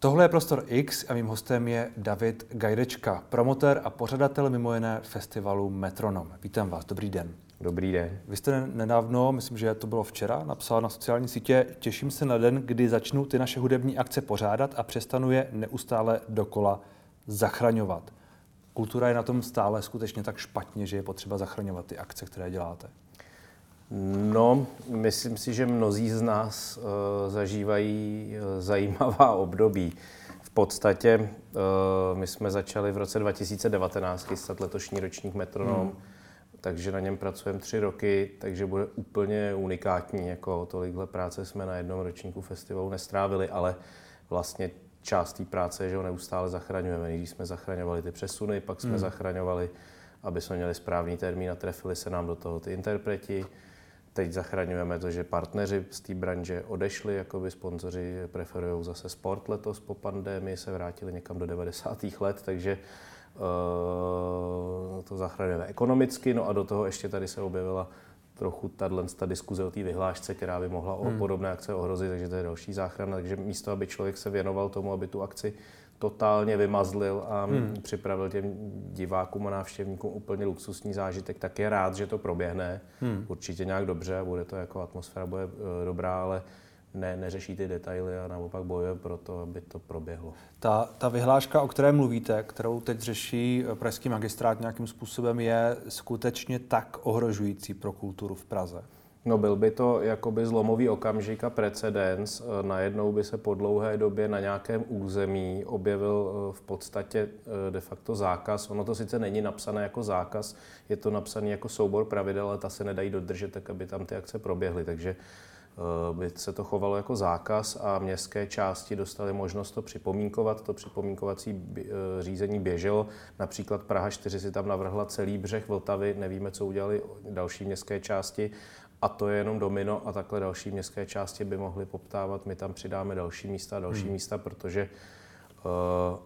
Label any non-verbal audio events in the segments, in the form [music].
Tohle je Prostor X a mým hostem je David Gajdečka, promotér a pořadatel mimo jiné festivalu Metronom. Vítám vás, dobrý den. Dobrý den. Vy jste nedávno, myslím, že to bylo včera, napsal na sociální sítě, těším se na den, kdy začnu ty naše hudební akce pořádat a přestanu je neustále dokola zachraňovat. Kultura je na tom stále skutečně tak špatně, že je potřeba zachraňovat ty akce, které děláte. No, myslím si, že mnozí z nás uh, zažívají uh, zajímavá [laughs] období. V podstatě uh, my jsme začali v roce 2019 chystat letošní ročník Metronom, hmm. takže na něm pracujeme tři roky, takže bude úplně unikátní. Jako tolikhle práce jsme na jednom ročníku festivalu nestrávili, ale vlastně část té práce je, že ho neustále zachraňujeme. Když jsme zachraňovali ty přesuny, pak jsme hmm. zachraňovali, aby jsme měli správný termín a trefili se nám do toho ty interpreti Teď zachraňujeme to, že partneři z té branže odešli, jako by sponzoři preferují zase sport letos po pandemii, se vrátili někam do 90. let, takže uh, to zachraňujeme ekonomicky. No a do toho ještě tady se objevila trochu tato ta diskuze o té vyhlášce, která by mohla hmm. o podobné akce ohrozit, takže to je další záchrana. Takže místo, aby člověk se věnoval tomu, aby tu akci totálně vymazlil a hmm. připravil těm divákům a návštěvníkům úplně luxusní zážitek, tak je rád, že to proběhne. Hmm. Určitě nějak dobře, bude to jako atmosféra bude e, dobrá, ale ne, neřeší ty detaily a naopak bojuje pro to, aby to proběhlo. Ta, ta vyhláška, o které mluvíte, kterou teď řeší e, pražský magistrát nějakým způsobem, je skutečně tak ohrožující pro kulturu v Praze? No byl by to jakoby zlomový okamžik a precedens. Eh, najednou by se po dlouhé době na nějakém území objevil eh, v podstatě eh, de facto zákaz. Ono to sice není napsané jako zákaz, je to napsané jako soubor pravidel, ale ta se nedají dodržet, tak aby tam ty akce proběhly. Takže by se to chovalo jako zákaz a městské části dostaly možnost to připomínkovat. To připomínkovací řízení běželo. Například Praha 4 si tam navrhla celý břeh Vltavy, nevíme, co udělali další městské části a to je jenom domino a takhle další městské části by mohly poptávat. My tam přidáme další místa a další hmm. místa, protože uh,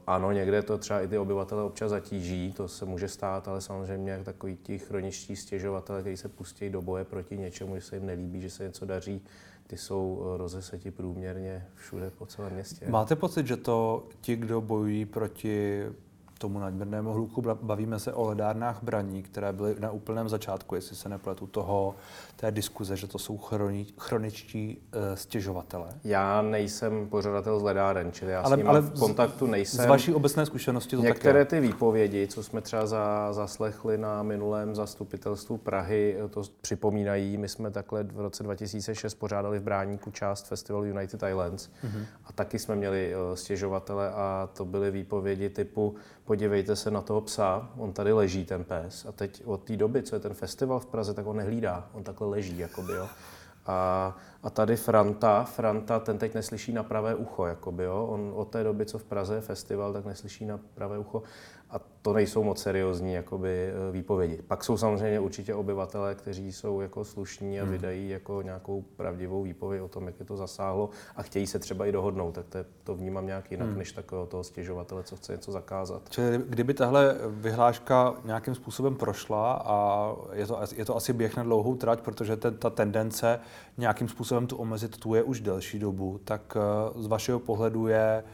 ano, někde to třeba i ty obyvatele občas zatíží, to se může stát, ale samozřejmě takový ti chroničtí stěžovatele, kteří se pustí do boje proti něčemu, že se jim nelíbí, že se něco daří, ty jsou eh, rozeseti průměrně všude po celém městě. Máte pocit, že to ti, kdo bojují proti tomu nadměrnému hluku. Bavíme se o ledárnách braní, které byly na úplném začátku, jestli se nepletu, toho, té diskuze, že to jsou chroni, chroničtí uh, stěžovatele. Já nejsem pořadatel z ledáren, čili já ale, s ním ale v kontaktu nejsem. Z vaší obecné zkušenosti to Některé ty výpovědi, co jsme třeba za, zaslechli na minulém zastupitelstvu Prahy, to připomínají. My jsme takhle v roce 2006 pořádali v Bráníku část festivalu United Islands mm-hmm. a taky jsme měli uh, stěžovatele a to byly výpovědi typu podívejte se na toho psa, on tady leží ten pes a teď od té doby, co je ten festival v Praze, tak on nehlídá, on takhle leží, jakoby, jo. A, a tady Franta, Franta, ten teď neslyší na pravé ucho, jakoby, jo. On od té doby, co v Praze je festival, tak neslyší na pravé ucho a to nejsou moc seriózní jakoby, eh, výpovědi. Pak jsou samozřejmě určitě obyvatelé, kteří jsou jako slušní a hmm. vydají jako nějakou pravdivou výpověď o tom, jak je to zasáhlo a chtějí se třeba i dohodnout, tak to, to vnímám nějak jinak, hmm. než takového toho stěžovatele, co chce něco zakázat. Čili kdyby tahle vyhláška nějakým způsobem prošla a je to, je to asi běh na dlouhou trať, protože ten, ta tendence nějakým způsobem tu omezit tu je už delší dobu, tak eh, z vašeho pohledu je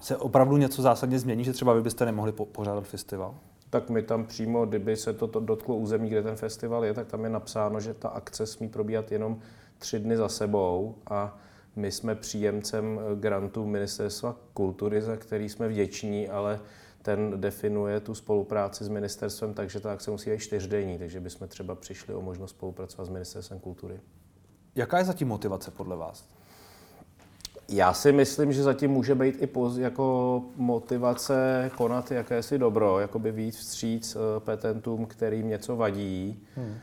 se opravdu něco zásadně změní, že třeba vy byste nemohli po- pořádat festival? Tak my tam přímo, kdyby se to, dotklo území, kde ten festival je, tak tam je napsáno, že ta akce smí probíhat jenom tři dny za sebou a my jsme příjemcem grantu Ministerstva kultury, za který jsme vděční, ale ten definuje tu spolupráci s ministerstvem, takže ta akce musí být čtyřdenní, takže bychom třeba přišli o možnost spolupracovat s Ministerstvem kultury. Jaká je zatím motivace podle vás? Já si myslím, že zatím může být i poz, jako motivace konat jakési dobro, jako by víc vstříc uh, petentům, kterým něco vadí. Hmm.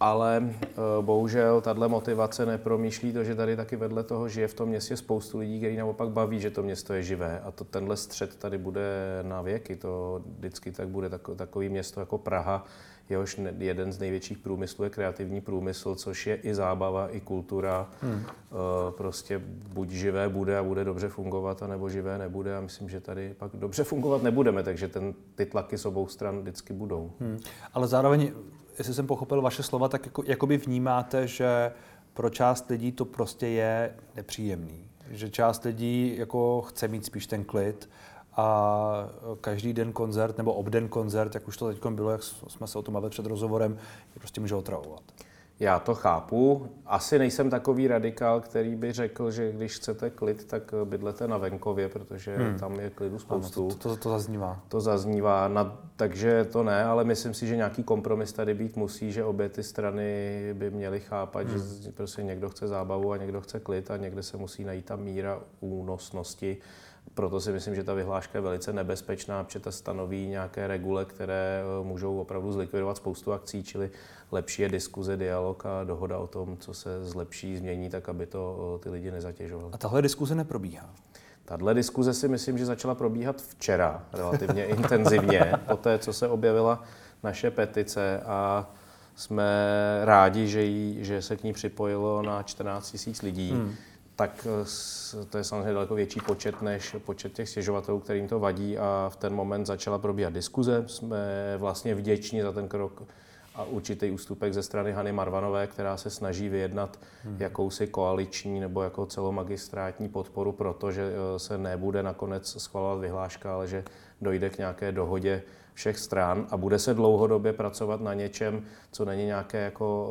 Ale uh, bohužel tahle motivace nepromýšlí to, že tady taky vedle toho žije v tom městě spoustu lidí, kteří naopak baví, že to město je živé. A to tenhle střed tady bude na věky. To vždycky tak bude takový město jako Praha, jehož jeden z největších průmyslů je kreativní průmysl, což je i zábava, i kultura. Hmm. Prostě buď živé bude a bude dobře fungovat, anebo živé nebude a myslím, že tady pak dobře fungovat nebudeme, takže ten, ty tlaky s obou stran vždycky budou. Hmm. Ale zároveň, jestli jsem pochopil vaše slova, tak jako, jakoby vnímáte, že pro část lidí to prostě je nepříjemný že část lidí jako chce mít spíš ten klid a každý den koncert nebo obden koncert, jak už to teď bylo, jak jsme se o tom bavili před rozhovorem, je prostě může otravovat. Já to chápu. Asi nejsem takový radikál, který by řekl, že když chcete klid, tak bydlete na venkově, protože hmm. tam je klidu spoustu. Ano, to, to, to zaznívá. To zaznívá, na, takže to ne, ale myslím si, že nějaký kompromis tady být musí, že obě ty strany by měly chápat, hmm. že prostě někdo chce zábavu a někdo chce klid a někde se musí najít ta míra únosnosti. Proto si myslím, že ta vyhláška je velice nebezpečná, protože ta stanoví nějaké regule, které eh, můžou opravdu zlikvidovat spoustu akcí, čili lepší je diskuze, dialog a dohoda o tom, co se zlepší, změní, tak aby to eh, ty lidi nezatěžovalo. A tahle diskuze neprobíhá? Tahle diskuze si myslím, že začala probíhat včera relativně intenzivně, [laughs] po té, co se objevila naše petice a jsme rádi, že, jí, že se k ní připojilo na 14 000 lidí. Hmm tak eh, to je samozřejmě daleko větší počet než počet těch stěžovatelů, kterým to vadí a v ten moment začala probíhat diskuze. Jsme vlastně vděční za ten krok a určitý ústupek ze strany Hany Marvanové, která se snaží vyjednat hmm. jakousi koaliční nebo jako celomagistrátní podporu, protože eh, se nebude nakonec schvalovat vyhláška, ale že dojde k nějaké dohodě všech stran a bude se dlouhodobě pracovat na něčem, co není nějaké jako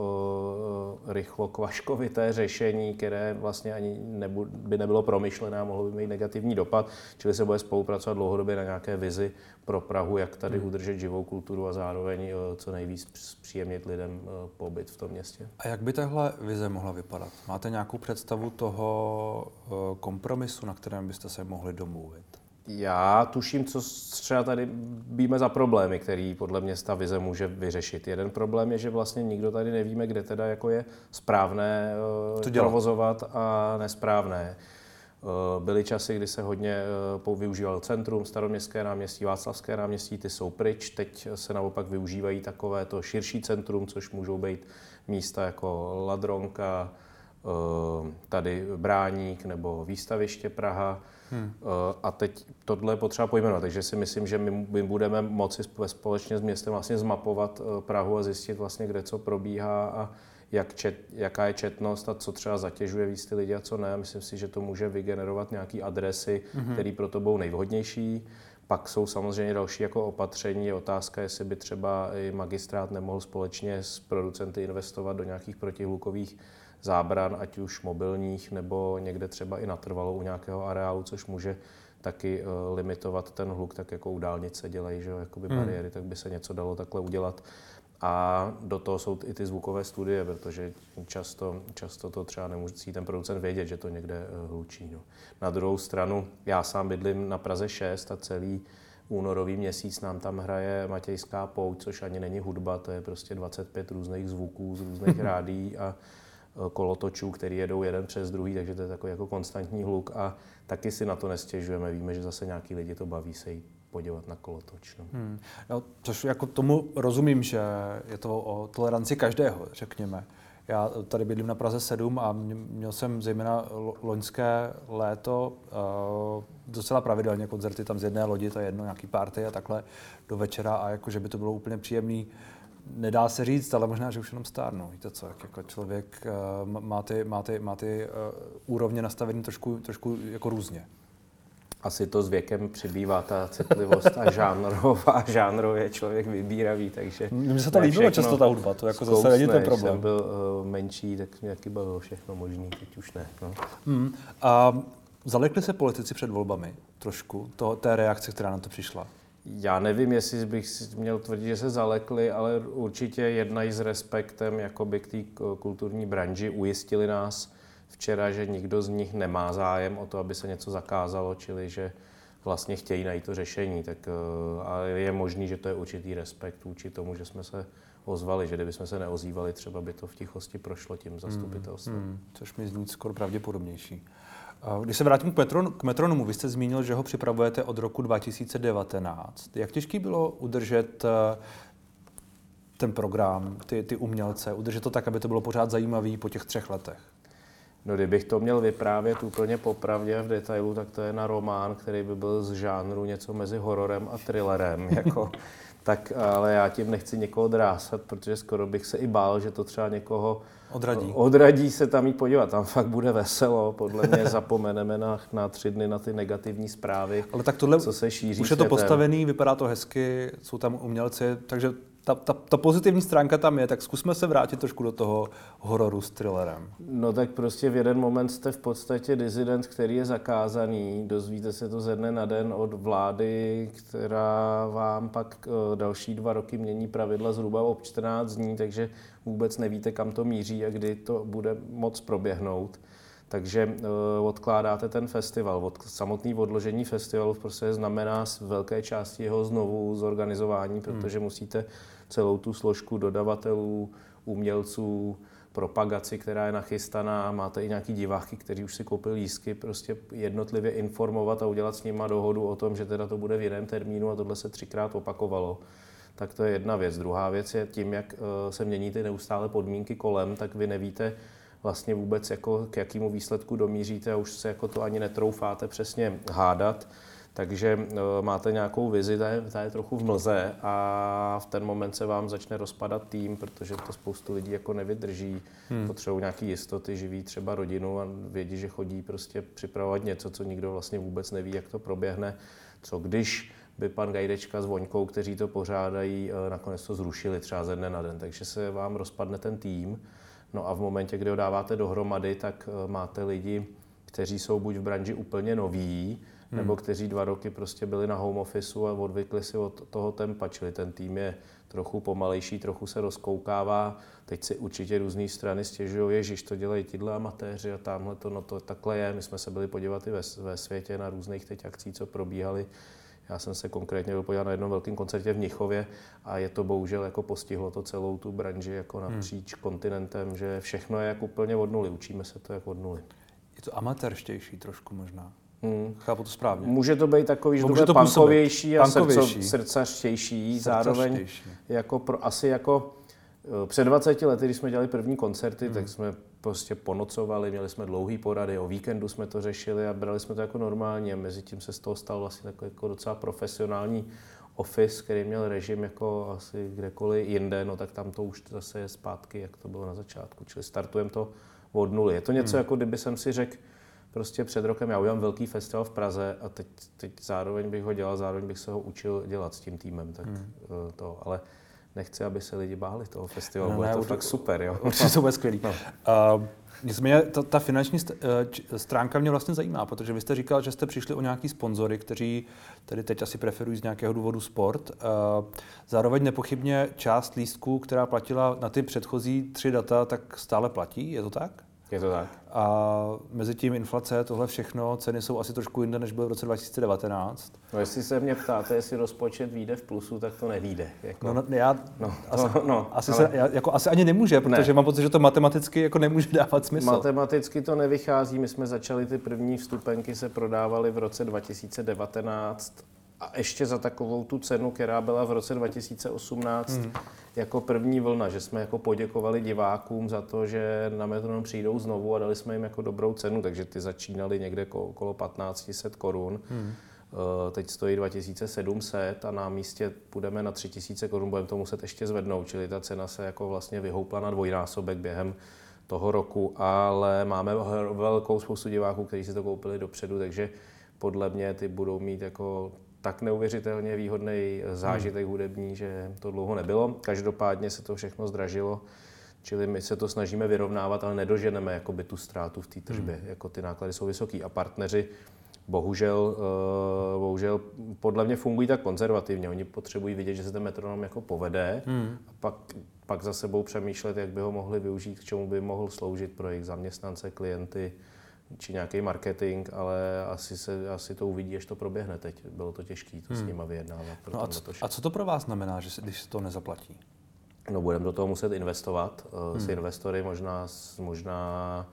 uh, rychlo kvaškovité řešení, které vlastně ani nebu, by nebylo promyšlené a mohlo by mít negativní dopad, čili se bude spolupracovat dlouhodobě na nějaké vizi pro Prahu, jak tady hmm. udržet živou kulturu a zároveň uh, co nejvíc příjemnit lidem uh, pobyt v tom městě. A jak by tahle vize mohla vypadat? Máte nějakou představu toho uh, kompromisu, na kterém byste se mohli domluvit? Já tuším, co třeba tady víme za problémy, který podle mě ta vize může vyřešit. Jeden problém je, že vlastně nikdo tady nevíme, kde teda jako je správné to eh, provozovat a nesprávné. Eh, byly časy, kdy se hodně eh, využíval centrum, staroměstské náměstí, Václavské náměstí, ty jsou pryč. Teď se naopak využívají takové to širší centrum, což můžou být místa jako Ladronka, tady Bráník nebo Výstaviště Praha. Hmm. A teď tohle je potřeba pojmenovat, takže si myslím, že my, my budeme moci společně s městem vlastně zmapovat eh, Prahu a zjistit vlastně, kde co probíhá a jak čet, jaká je četnost a co třeba zatěžuje víc ty lidi a co ne. Myslím si, že to může vygenerovat nějaké adresy, hmm. které pro to budou nejvhodnější. Pak jsou samozřejmě další jako opatření. Je otázka, jestli by třeba i magistrát nemohl společně s producenty investovat do nějakých protihlukových zábran, ať už mobilních nebo někde třeba i natrvalo u nějakého areálu, což může taky uh, limitovat ten hluk, tak jako u dálnice dělají, že jakoby hmm. bariéry, tak by se něco dalo takhle udělat. A do toho jsou i ty zvukové studie, protože často, často to třeba nemusí ten producent vědět, že to někde uh, hlučí. No. Na druhou stranu, já sám bydlím na Praze 6 a celý únorový měsíc nám tam hraje Matějská pouť, což ani není hudba, to je prostě 25 různých zvuků z různých [laughs] rádí a Eh, kolotočů, který jedou jeden přes druhý, takže to je takový jako konstantní hluk a taky si na to nestěžujeme. Víme, že zase nějaký lidi to baví se jít podívat na kolotoč. No. Hmm. No, což jako tomu rozumím, že je to o toleranci každého, řekněme. Já tady bydlím na Praze 7 a měl jsem zejména loňské léto uh, docela pravidelně koncerty tam z jedné lodi, to je jedno, nějaký party a takhle do večera a jakože by to bylo úplně příjemný nedá se říct, ale možná, že už jenom stárnu. Víte co, jak jako člověk uh, má ty, má ty, má ty uh, úrovně nastavený trošku, trošku jako různě. Asi to s věkem přibývá ta citlivost a žánrová, [laughs] žánrově člověk vybíravý, takže... Mně se to líbilo často ta hudba, to jako zase není ten problém. jsem byl uh, menší, tak mě taky bylo všechno možný, teď už ne. No. Hmm. A zalekli se politici před volbami trošku, to, té reakce, která na to přišla? Já nevím, jestli bych měl tvrdit, že se zalekli, ale určitě jednají s respektem jakoby k té kulturní branži. Ujistili nás včera, že nikdo z nich nemá zájem o to, aby se něco zakázalo, čili že vlastně chtějí najít to řešení. Tak, eh, ale je možný, že to je určitý respekt vůči tomu, že jsme se ozvali, že kdybychom se neozývali, třeba by to v tichosti prošlo tím zastupitelstvem. Hmm, hmm, což mi zní skoro pravděpodobnější. Když se vrátím k, metron, k metronomu, vy jste zmínil, že ho připravujete od roku 2019. Jak těžký bylo udržet eh, ten program, ty, ty umělce, udržet to tak, aby to bylo pořád zajímavý po těch třech letech? No kdybych to měl vyprávět úplně popravdě v detailu, tak to je na román, který by byl z žánru něco mezi hororem a thrillerem. [laughs] Jako, tak ale já tím nechci někoho drásat, protože skoro bych se i bál, že to třeba někoho odradí. Odradí se tam jít podívat. Tam fakt bude veselo. Podle mě [laughs] zapomeneme na, na tři dny na ty negativní zprávy, Ale tak tohle co se šíří už je to světem. postavený, vypadá to hezky, jsou tam umělci, takže ta, ta, ta pozitivní stránka tam je, tak zkusme se vrátit trošku do toho hororu s thrillerem. No tak prostě v jeden moment jste v podstatě dizident, který je zakázaný. Dozvíte se to ze dne na den od vlády, která vám pak eh, další dva roky mění pravidla zhruba o 14 dní, takže vůbec nevíte, kam to míří a kdy to bude moc proběhnout. Takže uh, odkládáte ten festival. Od, samotný odložení festivalu prostě znamená z velké části jeho znovu zorganizování, protože hmm. musíte celou tu složku dodavatelů, umělců, propagaci, která je nachystaná, máte i nějaký diváky, kteří už si koupili lístky, prostě jednotlivě informovat a udělat s nima dohodu o tom, že teda to bude v jiném termínu a tohle se třikrát opakovalo. Tak to je jedna věc. Druhá věc je tím, jak se mění ty neustále podmínky kolem, tak vy nevíte, vlastně vůbec jako k jakému výsledku domíříte a už se jako to ani netroufáte přesně hádat. Takže máte nějakou vizi, ta je, ta je trochu v mlze a v ten moment se vám začne rozpadat tým, protože to spoustu lidí jako nevydrží, hmm. potřebují nějaké jistoty, živí třeba rodinu a vědí, že chodí prostě připravovat něco, co nikdo vlastně vůbec neví, jak to proběhne. Co když by pan Gajdečka s Voňkou, kteří to pořádají, nakonec to zrušili třeba ze dne na den, takže se vám rozpadne ten tým. No a v momentě, kdy ho dáváte dohromady, tak máte lidi, kteří jsou buď v branži úplně noví, hmm. nebo kteří dva roky prostě byli na home officeu a odvykli si od toho tempa, čili ten tým je trochu pomalejší, trochu se rozkoukává. Teď si určitě různé strany stěžují, ježiš, to dělají tyhle amatéři a tamhle to, no to takhle je. My jsme se byli podívat i ve, ve světě na různých teď akcí, co probíhaly. Já jsem se konkrétně byl podívat na jednom velkém koncertě v Mnichově a je to bohužel jako postihlo to celou tu branži jako napříč hmm. kontinentem, že všechno je jako úplně od nuly, učíme se to jako od nuly. Je to amatérštější trošku možná. Hmm. Chápu to správně. Může to být takový, že Může to bude pankovější a srdco, srdcařtější, zároveň jako pro, asi jako eh, před 20 lety, když jsme dělali první koncerty, hmm. tak jsme prostě ponocovali, měli jsme dlouhý porady, o víkendu jsme to řešili a brali jsme to jako normálně. Mezi tím se z toho stal vlastně takový jako docela profesionální office, který měl režim jako asi kdekoliv jinde, no tak tam to už zase je zpátky, jak to bylo na začátku. Čili startujeme to od nuly. Je to něco, hmm. jako kdyby jsem si řekl, prostě před rokem já udělám velký festival v Praze a teď, teď zároveň bych ho dělal, zároveň bych se ho učil dělat s tím týmem, tak hmm. to, ale nechci, aby se lidi báli toho festivalu, no, bude ne, to fakt super, jo. [laughs] Určitě to bude skvělý. No. Uh, nicméně ta, ta finanční eh, stránka mě vlastně zajímá, protože vy jste říkal, že jste přišli o nějaký sponzory, kteří tedy teď asi preferují z nějakého důvodu sport. Uh, zároveň nepochybně část lístků, která platila na ty předchozí tři data, tak stále platí, je to tak? Je to tak. A mezi tím inflace, tohle všechno, ceny jsou asi trošku jinde, než byly v roce 2019. No jestli se mě ptáte, jestli rozpočet vyjde v plusu, tak to nevíde. Jako... No, no, já, no, asi, no, no, asi, ale... se, jako, asi ani nemůže, protože ne. mám pocit, že to matematicky jako nemůže dávat smysl. Matematicky to nevychází. My jsme začali ty první vstupenky se prodávaly v roce 2019 a ještě za takovou tu cenu, která byla v roce 2018 hmm. jako první vlna, že jsme jako poděkovali divákům za to, že na Metronom přijdou znovu a dali jsme jim jako dobrou cenu, takže ty začínaly někde okolo 1500 korun. Hmm. Eh, teď stojí 2700 a na místě půjdeme na 3000 korun, budeme to muset ještě zvednout, čili ta cena se jako vlastně vyhoupla na dvojnásobek během toho roku, ale máme velkou spoustu diváků, kteří si to koupili dopředu, takže podle mě ty budou mít jako tak neuvěřitelně výhodný zážitek hmm. hudební, že to dlouho nebylo. Každopádně se to všechno zdražilo, čili my se to snažíme vyrovnávat, ale nedoženeme jakoby tu ztrátu v té tržbě. Hmm. Jako ty náklady jsou vysoký a partneři bohužel, uh, bohužel podle mě fungují tak konzervativně. Oni potřebují vidět, že se ten metronom jako povede hmm. a pak, pak za sebou přemýšlet, jak by ho mohli využít, k čemu by mohl sloužit pro jejich zaměstnance, klienty, či nějaký marketing, ale asi, se, asi to uvidí, až to proběhne teď. Bylo to těžké to hmm. s nima vyjednávat. No a, co, a co to pro vás znamená, že když se to nezaplatí? No budeme do toho muset investovat. Hmm. S investory možná, možná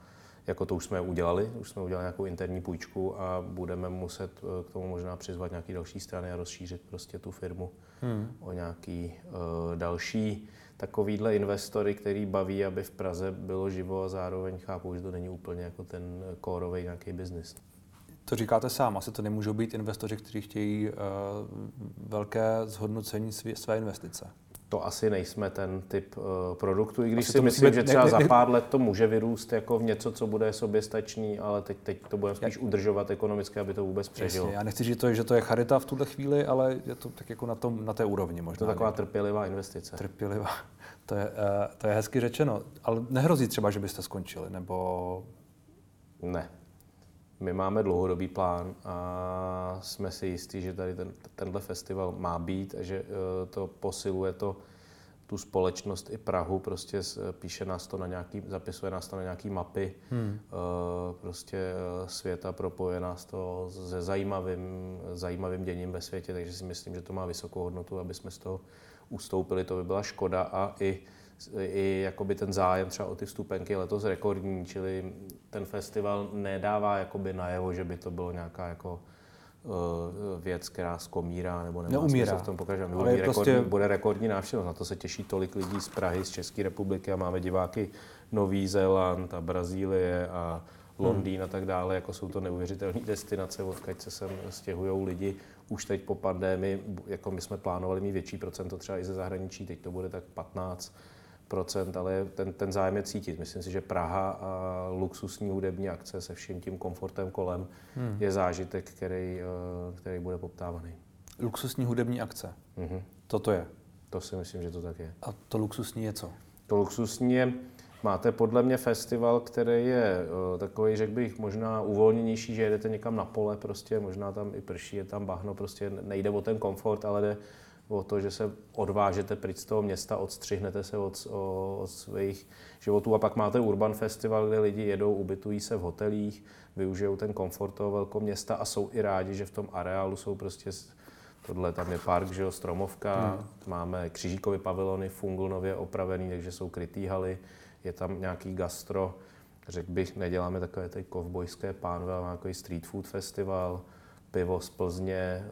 jako to už jsme udělali, už jsme udělali nějakou interní půjčku a budeme muset eh, k tomu možná přizvat nějaký další strany a rozšířit prostě tu firmu hmm. o nějaký uh, další takovýhle investory, který baví, aby v Praze bylo živo a zároveň chápu, že to není úplně jako ten kórový nějaký biznis. To říkáte sám, asi to nemůžou být investoři, kteří chtějí uh, velké zhodnocení své investice to asi nejsme ten typ uh, produktu, i když asi si myslím, že třeba ne, ne, za pár let to může vyrůst jako v něco, co bude soběstačný, ale teď, teď to budeme spíš udržovat ekonomicky, aby to vůbec přežilo. Jasně, já nechci říct, že to, že to je charita v tuhle chvíli, ale je to tak jako na, tom, na té úrovni možná. To je taková trpělivá investice. Trpělivá, [laughs] to je, uh, to je hezky řečeno. Ale nehrozí třeba, že byste skončili, nebo... Ne. My máme dlouhodobý plán a jsme si jistí, že tady ten, tenhle festival má být a že eh, to posiluje to tu společnost i Prahu, prostě píše nás to na nějaký, zapisuje nás to na nějaký mapy hmm. Eh, prostě eh, světa, propoje nás to se zajímavým, zajímavým děním ve světě, takže si myslím, že to má vysokou hodnotu, aby jsme z toho ustoupili, to by byla škoda a i i jakoby ten zájem třeba o ty vstupenky je letos rekordní, čili ten festival nedává jakoby najevo, že by to bylo nějaká jako uh, věc, která skomírá nebo nemá Neumírá. v tom pokračovat. Bude, rekordní, prostě... bude rekordní návštěva, na to se těší tolik lidí z Prahy, z České republiky a máme diváky Nový Zéland a Brazílie a Londýn hmm. a tak dále, jako jsou to neuvěřitelné destinace, odkud se sem stěhují lidi. Už teď po pandémii, jako my jsme plánovali mít větší procento třeba i ze zahraničí, teď to bude tak 15 procent, ale ten, ten zájem je cítit. Myslím si, že Praha a luxusní hudební akce se vším tím komfortem kolem hmm. je zážitek, který, eh, který bude poptávaný. Luxusní hudební akce. Mm-hmm. To to je. To si myslím, že to tak je. A to luxusní je co? To luxusní je, máte podle mě festival, který je uh, takový, řekl bych, možná uvolněnější, že jedete někam na pole, prostě možná tam i prší, je tam bahno, prostě nejde o ten komfort, ale jde o to, že se odvážete pryč z toho města, odstřihnete se od, od svých životů. A pak máte Urban Festival, kde lidi jedou, ubytují se v hotelích, využijou ten komfort toho velkého města a jsou i rádi, že v tom areálu jsou prostě Tohle tam je park, že jo, Stromovka, hmm. máme křižíkové pavilony, fungl nově opravený, takže jsou krytý haly, je tam nějaký gastro, řekl bych, neděláme takové ty kovbojské pánve, ale nějaký street food festival, pivo z Plzně,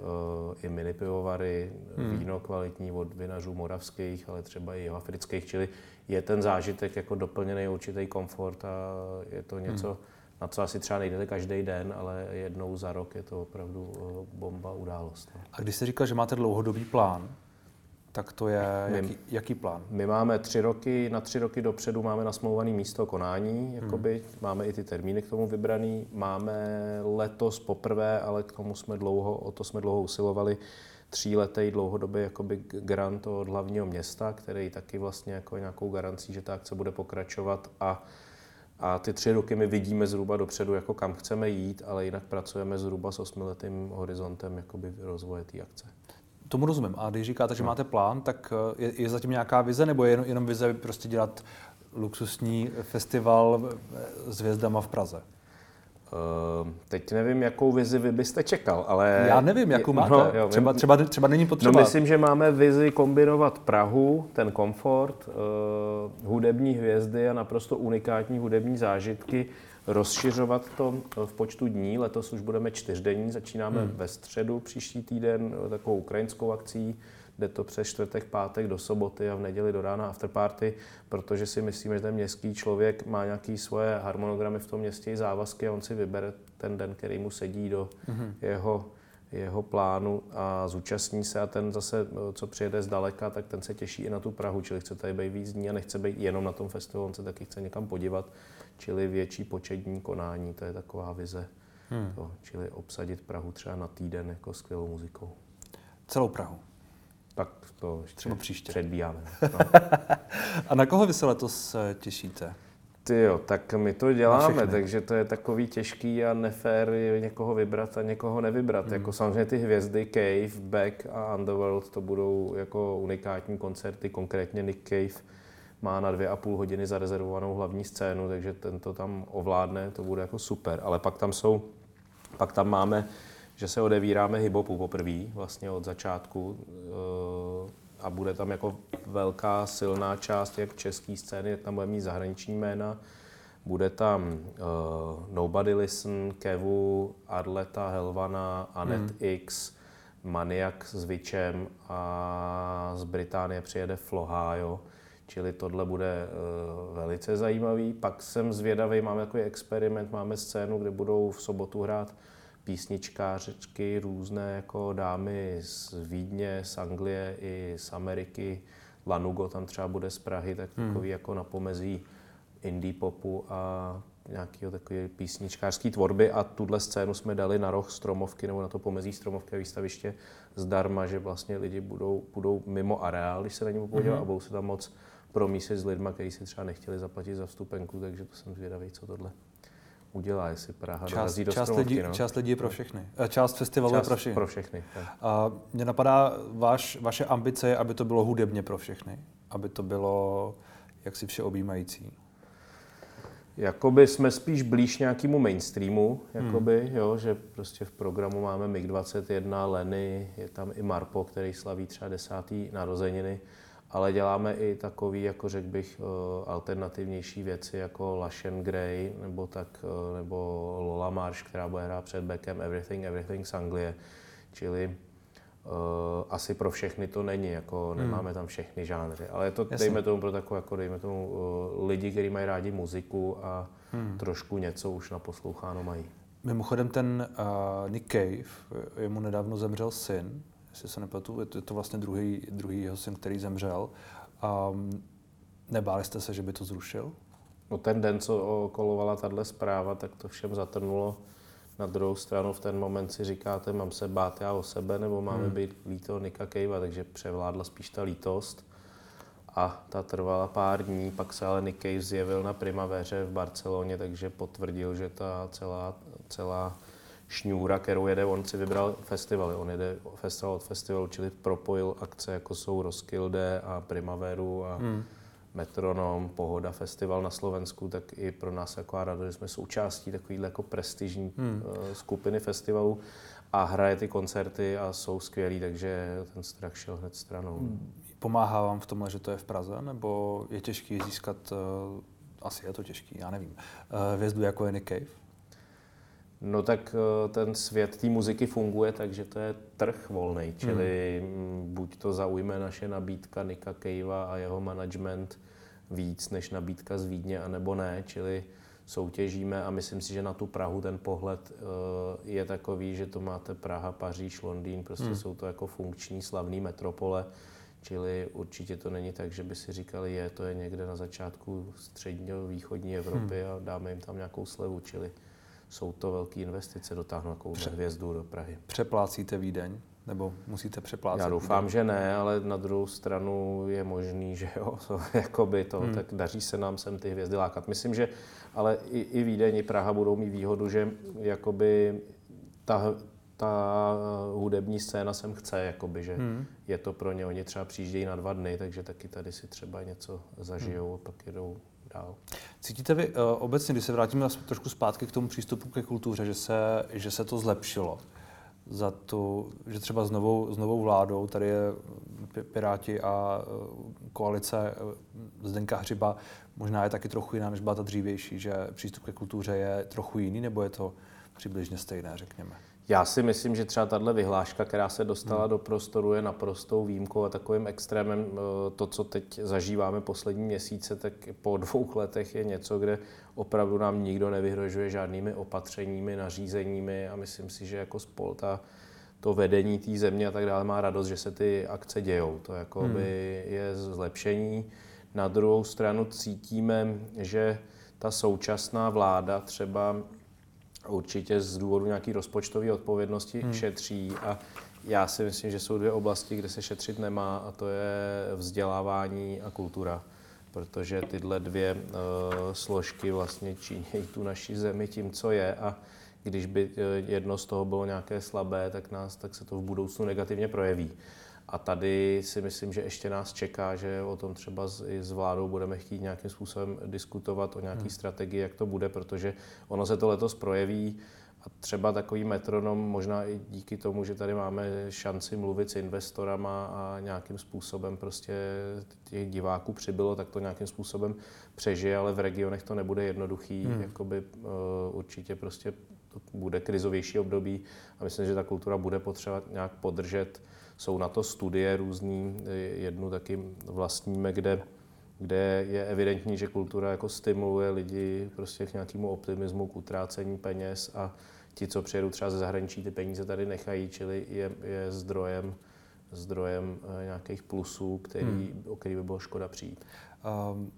uh, i mini pivovary, hmm. víno kvalitní od vinařů moravských, ale třeba i afrických, čili je ten zážitek jako doplněný určitý komfort a je to něco, hmm. na co asi třeba nejdete každý den, ale jednou za rok je to opravdu uh, bomba událost. No. A když jste říkal, že máte dlouhodobý plán, tak to je jaký, jaký plán? My máme tři roky, na tři roky dopředu máme nasmouvaný místo konání, jakoby, hmm. máme i ty termíny k tomu vybraný. Máme letos poprvé, ale k tomu jsme dlouho, o to jsme dlouho usilovali, tříletý dlouhodobý jakoby grant od hlavního města, který taky vlastně jako nějakou garancí, že ta akce bude pokračovat a a ty tři roky my vidíme zhruba dopředu, jako kam chceme jít, ale jinak pracujeme zhruba s osmiletým horizontem jakoby rozvoje té akce. Tomu rozumím. A když říkáte, že no. máte plán, tak eh, je, je zatím nějaká vize, nebo je jenom, jenom vize prostě dělat luxusní festival s hvězdama v Praze? Uh, teď nevím, jakou vizi vy byste čekal, ale... Já nevím, jakou máte. No, [laughs] jo, třeba, třeba, třeba není potřeba. No, myslím, že máme vizi kombinovat Prahu, ten komfort, uh, hudební hvězdy a naprosto unikátní hudební zážitky rozšiřovat to v počtu dní. Letos už budeme čtyřdenní, začínáme hmm. ve středu příští týden takovou ukrajinskou akcí, jde to přes čtvrtek, pátek do soboty a v neděli do rána afterparty, protože si myslíme, že ten městský člověk má nějaké svoje harmonogramy v tom městě i závazky a on si vybere ten den, který mu sedí do hmm. jeho jeho plánu a zúčastní se a ten zase, co přijede zdaleka, tak ten se těší i na tu Prahu, čili chce tady být víc dní a nechce být jenom na tom festivalu, on se taky chce někam podívat čili větší početní konání, to je taková vize. Hmm. To, čili obsadit Prahu třeba na týden jako skvělou muzikou. Celou Prahu? Tak to třeba příště. předbíháme. No. [laughs] A na koho vy se letos eh, těšíte? Ty jo, tak my to děláme, takže to je takový těžký a nefér někoho vybrat a někoho nevybrat. Hmm. Jako samozřejmě ty hvězdy Cave, Beck a Underworld, to budou jako unikátní koncerty, konkrétně Nick Cave má na dvě a půl hodiny zarezervovanou hlavní scénu, takže ten to tam ovládne, to bude jako super. Ale pak tam jsou, pak tam máme, že se odevíráme hibopu poprvé, vlastně od začátku eh, a bude tam jako velká silná část jak české scény, jak tam bude mít zahraniční jména. Bude tam uh, Nobody Listen, Kevu, Arleta, Helvana, Anet hmm. X, Maniak s Vičem a z Británie přijede Flohajo. Čili tohle bude uh, velice zajímavý. Pak jsem zvědavý, máme takový experiment, máme scénu, kde budou v sobotu hrát písničkářečky, různé jako dámy z Vídně, z Anglie i z Ameriky. Lanugo tam třeba bude z Prahy, tak hmm. takový jako na pomezí indie popu a nějakého takové písničkářské tvorby a tuhle scénu jsme dali na roh stromovky nebo na to pomezí stromovky a výstaviště zdarma, že vlastně lidi budou, budou mimo areál, když se na něm podívat mm-hmm. a budou se tam moc promísit s lidmi, kteří si třeba nechtěli zaplatit za vstupenku, takže to jsem zvědavý, co tohle udělá, jestli Praha část, do část lidí, no. část lidí je pro všechny. Eh, část festivalu část je pro všechny. Pro všechny A mě napadá, váš, vaše ambice je, aby to bylo hudebně pro všechny. Aby to bylo jaksi všeobjímající. Jakoby jsme spíš blíž nějakému mainstreamu, jakoby, hmm. jo, že prostě v programu máme MiG-21, Leny, je tam i Marpo, který slaví třeba desátý narozeniny, ale děláme i takový, jako řekl bych, eh, alternativnější věci, jako Lashen Grey, nebo, tak, eh, nebo Lola Marsh, která bude hrát před Beckem Everything, Everything z Anglie, čili Uh, asi pro všechny to není, jako hmm. nemáme tam všechny žánry, ale je to, Jasně. dejme tomu pro takové, jako dejme tomu uh, lidi, kteří mají rádi muziku a hmm. trošku něco už naposloucháno mají. Mimochodem ten uh, Nick Cave, jemu nedávno zemřel syn, jestli se nepletu, je to, je to vlastně druhý, druhý jeho syn, který zemřel. Um, nebáli jste se, že by to zrušil? No ten den, co kolovala tahle zpráva, tak to všem zatrnulo na druhou stranu v ten moment si říkáte, mám se bát já o sebe, nebo máme hmm. být líto Nika Kejva, takže převládla spíš ta lítost. A ta trvala pár dní, pak se ale Nick Cave zjevil na Primaveře v Barceloně, takže potvrdil, že ta celá, celá šňůra, kterou jede, on si vybral festivaly, on jede festival od festivalu, čili propojil akce, jako jsou Roskilde a Primaveru a hmm Metronom, Pohoda festival na Slovensku, tak i pro nás jako rado, že jsme součástí takovýhle jako prestižní hmm. Eh, skupiny festivalů a hraje ty koncerty a jsou skvělí, takže ten strach šel hned stranou. Pomáhá vám v tomhle, že to je v Praze, nebo je těžký získat, uh, asi je to těžký, já nevím, uh, hvězdu jako je Nick Cave? No tak ten svět té muziky funguje takže to je trh volný, čili hmm. buď to zaujme naše nabídka Nika Kejva a jeho management, víc než nabídka z Vídně, anebo ne, čili soutěžíme a myslím si, že na tu Prahu ten pohled eh, je takový, že to máte Praha, Paříž, Londýn, prostě hmm. jsou to jako funkční, slavný metropole, čili určitě to není tak, že by si říkali, je, to je někde na začátku střední východní Evropy hmm. a dáme jim tam nějakou slevu, čili jsou to velké investice dotáhnout takovou hvězdu do Prahy. Přeplácíte Vídeň? Nebo musíte přeplácet? Já doufám, že ne, ale na druhou stranu je možný, že jo, to, [laughs] jakoby to, hmm. tak daří se nám sem ty hvězdy lákat. Myslím, že ale i, i Vídeň, i Praha budou mít výhodu, že jakoby ta, ta hudební scéna sem chce, jakoby, že hmm. je to pro ně, oni třeba přijíždějí na dva dny, takže taky tady si třeba něco zažijou hmm. a pak jedou dál. Cítíte vy uh, obecně, když se vrátíme trošku zpátky k tomu přístupu ke kultuře, že se, že se to zlepšilo? za to, že třeba s novou, s novou vládou, tady je Piráti a e, koalice Zdenka Hřiba, možná je taky trochu jiná, než byla ta dřívější, že přístup ke kultuře je trochu jiný, nebo je to přibližně stejné, řekněme? Já si myslím, že třeba tahle vyhláška, která se dostala hmm. do prostoru, je naprostou výjimkou a takovým extrémem. Eh, to, co teď zažíváme poslední měsíce, tak po dvou letech je něco, kde opravdu nám nikdo nevyhrožuje žádnými opatřeními, nařízeními a myslím si, že jako spolta to vedení té země a tak dále má radost, že se ty akce dějou. To jako hmm. by je zlepšení. Na druhou stranu cítíme, že ta současná vláda třeba určitě z důvodu nějaké rozpočtové odpovědnosti hmm. šetří a já si myslím, že jsou dvě oblasti, kde se šetřit nemá a to je vzdělávání a kultura protože tyhle dvě uh, složky vlastně činí tu naši zemi tím, co je a když by eh, jedno z toho bylo nějaké slabé, tak, nás, tak se to v budoucnu negativně projeví. A tady si myslím, že ještě nás čeká, že o tom třeba s, i s vládou budeme chtít nějakým způsobem diskutovat o nějaké hmm. strategii, jak to bude, protože ono se to letos projeví A třeba takový metronom, možná i díky tomu, že tady máme šanci mluvit s investorama a nějakým způsobem prostě těch diváků přibylo, tak to nějakým způsobem přežije, ale v regionech to nebude jednoduchý. Hmm. Jakoby, uh, určitě prostě to bude krizovější období a myslím, že ta kultura bude potřebovat nějak podržet. Jsou na to studie různý, jednu taky vlastníme, kde kde je evidentní, že kultura jako stimuluje lidi prostě k nějakému optimismu, k utrácení peněz a ti, co přijedou třeba ze zahraničí, ty peníze tady nechají, čili je, je zdrojem, zdrojem eh, nějakých plusů, který, hmm. o který by bylo škoda přijít. Um,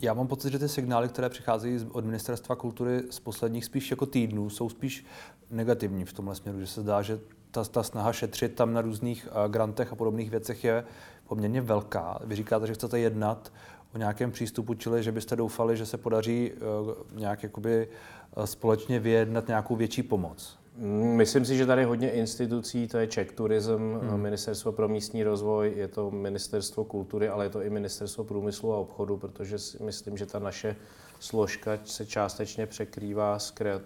já mám pocit, že ty signály, které přicházejí od Ministerstva kultury z posledních spíš jako týdnů, jsou spíš negativní v tomhle směru, že se zdá, že ta, ta snaha šetřit tam na různých uh, grantech a podobných věcech je poměrně velká. Vy říkáte, že chcete jednat o nějakém přístupu, čili že byste doufali, že se podaří uh, nějak jakoby uh, společně vyjednat nějakou větší pomoc. Myslím si, že tady hodně institucí, to je Czech Tourism, hmm. Ministerstvo pro místní rozvoj, je to Ministerstvo kultury, ale je to i Ministerstvo průmyslu a obchodu, protože si myslím, že ta naše složka se částečně překrývá s kreat,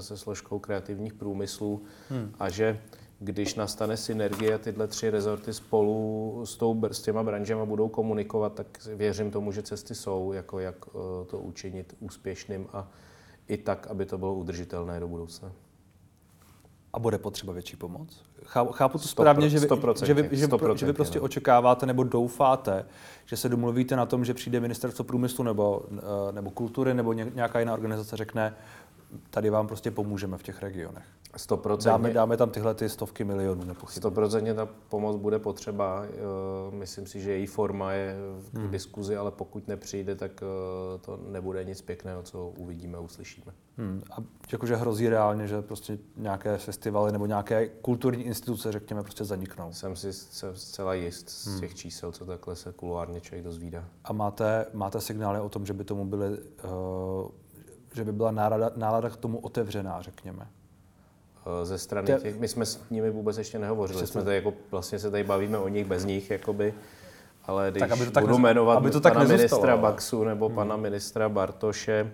se složkou kreativních průmyslů hmm. a že když nastane synergie a tyhle tři rezorty spolu s, tou, s těma branžema budou komunikovat, tak věřím tomu, že cesty jsou, jako jak eh, to učinit úspěšným a i tak, aby to bylo udržitelné do budoucna. A bude potřeba větší pomoc? Chápu to správně, že vy, že vy, že, že vy prostě no. očekáváte nebo doufáte, že se domluvíte na tom, že přijde ministerstvo průmyslu nebo, eh, nebo kultury nebo nějaká jiná organizace řekne, tady vám prostě pomůžeme v těch regionech. 100%. Dáme, dáme tam tyhle ty stovky milionů, nepochybně. 100% ta pomoc bude potřeba. Eh, myslím si, že její forma je v hmm. diskuzi, ale pokud nepřijde, tak eh, to nebude nic pěkného, co uvidíme, uslyšíme. Hmm. A jakože hrozí reálně, že prostě nějaké festivaly nebo nějaké kulturní instituce, řekněme, prostě zaniknou. Jsem si zcela jist z hmm. těch čísel, co takhle se kuluárně člověk dozvídá. A máte, máte signály o tom, že by tomu byly uh, že by byla nálada, nálada k tomu otevřená, řekněme. Eh, ze strany Te... těch, my jsme s nimi vůbec ještě nehovořili, Přesně. jsme tady jako, vlastně se tady bavíme o nich bez nich, jakoby, ale když tak, aby to tak budu jmenovat aby to tak pana ministra Baxu nebo hmm. pana ministra Bartoše,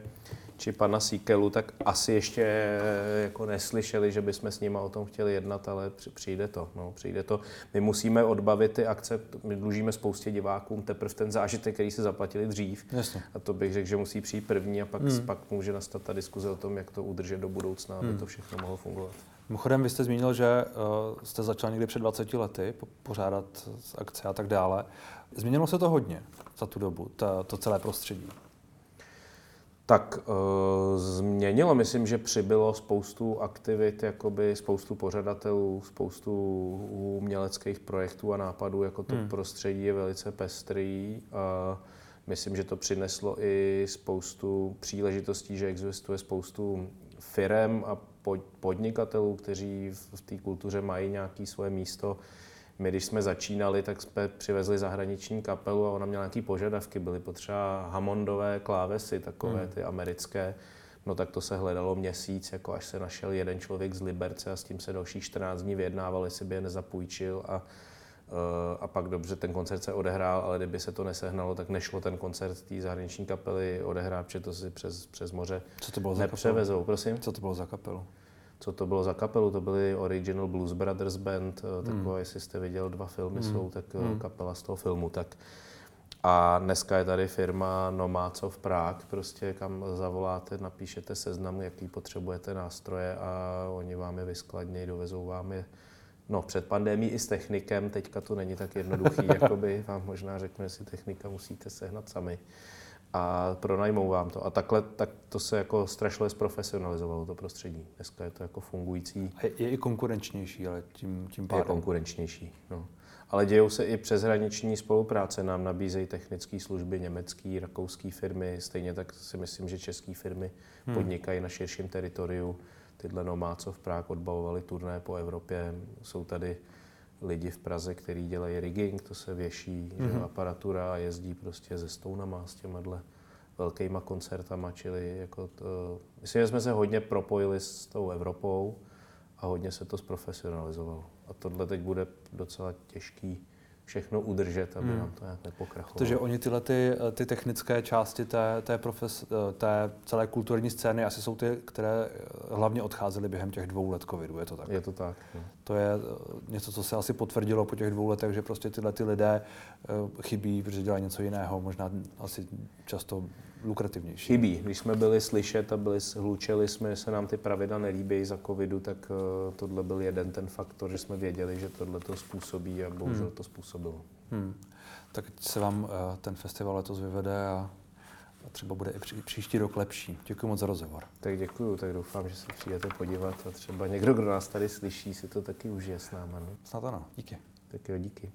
či pana Síkelu, tak asi ještě eh, jako neslyšeli, že bychom s nimi o tom chtěli jednat, ale přijde to. No, přijde to. My musíme odbavit ty akce, my dlužíme spoustě divákům teprve ten zážitek, který si zaplatili dřív. Jasně. A to bych řekl, že musí přijít první a pak, hmm. pak může nastat ta diskuze o tom, jak to udržet do budoucna, aby hmm. to všechno mohlo fungovat. Mimochodem, vy jste zmínil, že uh, jste začal někdy před 20 lety pořádat akce a tak dále. Změnilo se to hodně za tu dobu, ta, to celé prostředí. Tak e, změnilo, myslím, že přibylo spoustu aktivit, jakoby spoustu pořadatelů, spoustu uměleckých projektů a nápadů, jako to hmm. prostředí je velice pestrý. A myslím, že to přineslo i spoustu příležitostí, že existuje spoustu firem a podnikatelů, kteří v té kultuře mají nějaké svoje místo my, když jsme začínali, tak jsme přivezli zahraniční kapelu a ona měla nějaké požadavky. Byly potřeba Hammondové klávesy, takové hmm. ty americké. No tak to se hledalo měsíc, jako až se našel jeden člověk z Liberce a s tím se další 14 dní vyjednával, jestli by je nezapůjčil a eh, a pak dobře ten koncert se odehrál, ale kdyby se to nesehnalo, tak nešlo ten koncert té zahraniční kapely odehrát, protože to si přes, přes moře Co to bylo nepřevezou. Za Prosím? Co to bylo za kapelu? Co to bylo za kapelu, to byly Original Blues Brothers Band, eh, taková, hmm. jestli jste viděl, dva filmy hmm. jsou, tak hmm. kapela z toho filmu, tak a dneska je tady firma Nomáco v Prák, prostě kam zavoláte, napíšete seznam, jaký potřebujete nástroje a oni vám je vyskladnějí, dovezou vám je No, před pandemí i s technikem, teďka to není tak jednoduchý, [laughs] jakoby vám možná řeknu, jestli technika musíte sehnat sami a pronajmou vám to. A takhle tak to se jako strašně zprofesionalizovalo to prostředí. Dneska je to jako fungující. A je, je i konkurenčnější, ale tím, tím pádem. Je konkurenčnější, no. Ale dějou se i přeshraniční spolupráce. Nám nabízejí technické služby německé, rakouské firmy. Stejně tak si myslím, že české firmy hmm. podnikají na širším teritoriu. Tyhle Nomáco v Prák odbavovali turné po Evropě. Jsou tady lidi v Praze, kteří dělají rigging, to se věší mm-hmm. že, mhm. aparatura a jezdí prostě ze stounama s těma velkýma koncertama, čili jako to, myslím, že jsme se hodně propojili s tou Evropou a hodně se to zprofesionalizovalo. A tohle teď bude docela těžký všechno udržet, aby hmm. nám to nějak nepokrachovalo. Protože oni tyhle ty, ty technické části té, té, profes, té celé kulturní scény asi jsou ty, které hlavně odcházely během těch dvou let covidu, je to tak? Je to tak. No. To je něco, co se asi potvrdilo po těch dvou letech, že prostě tyhle ty lidé chybí, protože dělají něco jiného, možná asi často lukrativnější. Chybí. Když jsme byli slyšet a byli, hlučeli jsme, že se nám ty pravidla nelíbí za covidu, tak uh, tohle byl jeden ten faktor, že jsme věděli, že tohle to způsobí a bohužel hmm. to způsobilo. Hmm. Tak se vám uh, ten festival letos vyvede a a třeba bude i pří, příští rok lepší. Děkuji moc za rozhovor. Tak děkuji, tak doufám, že se přijdete podívat a třeba někdo, kdo nás tady slyší, si to taky užije s náma. Ne? Snad ano, díky. Tak jo, díky.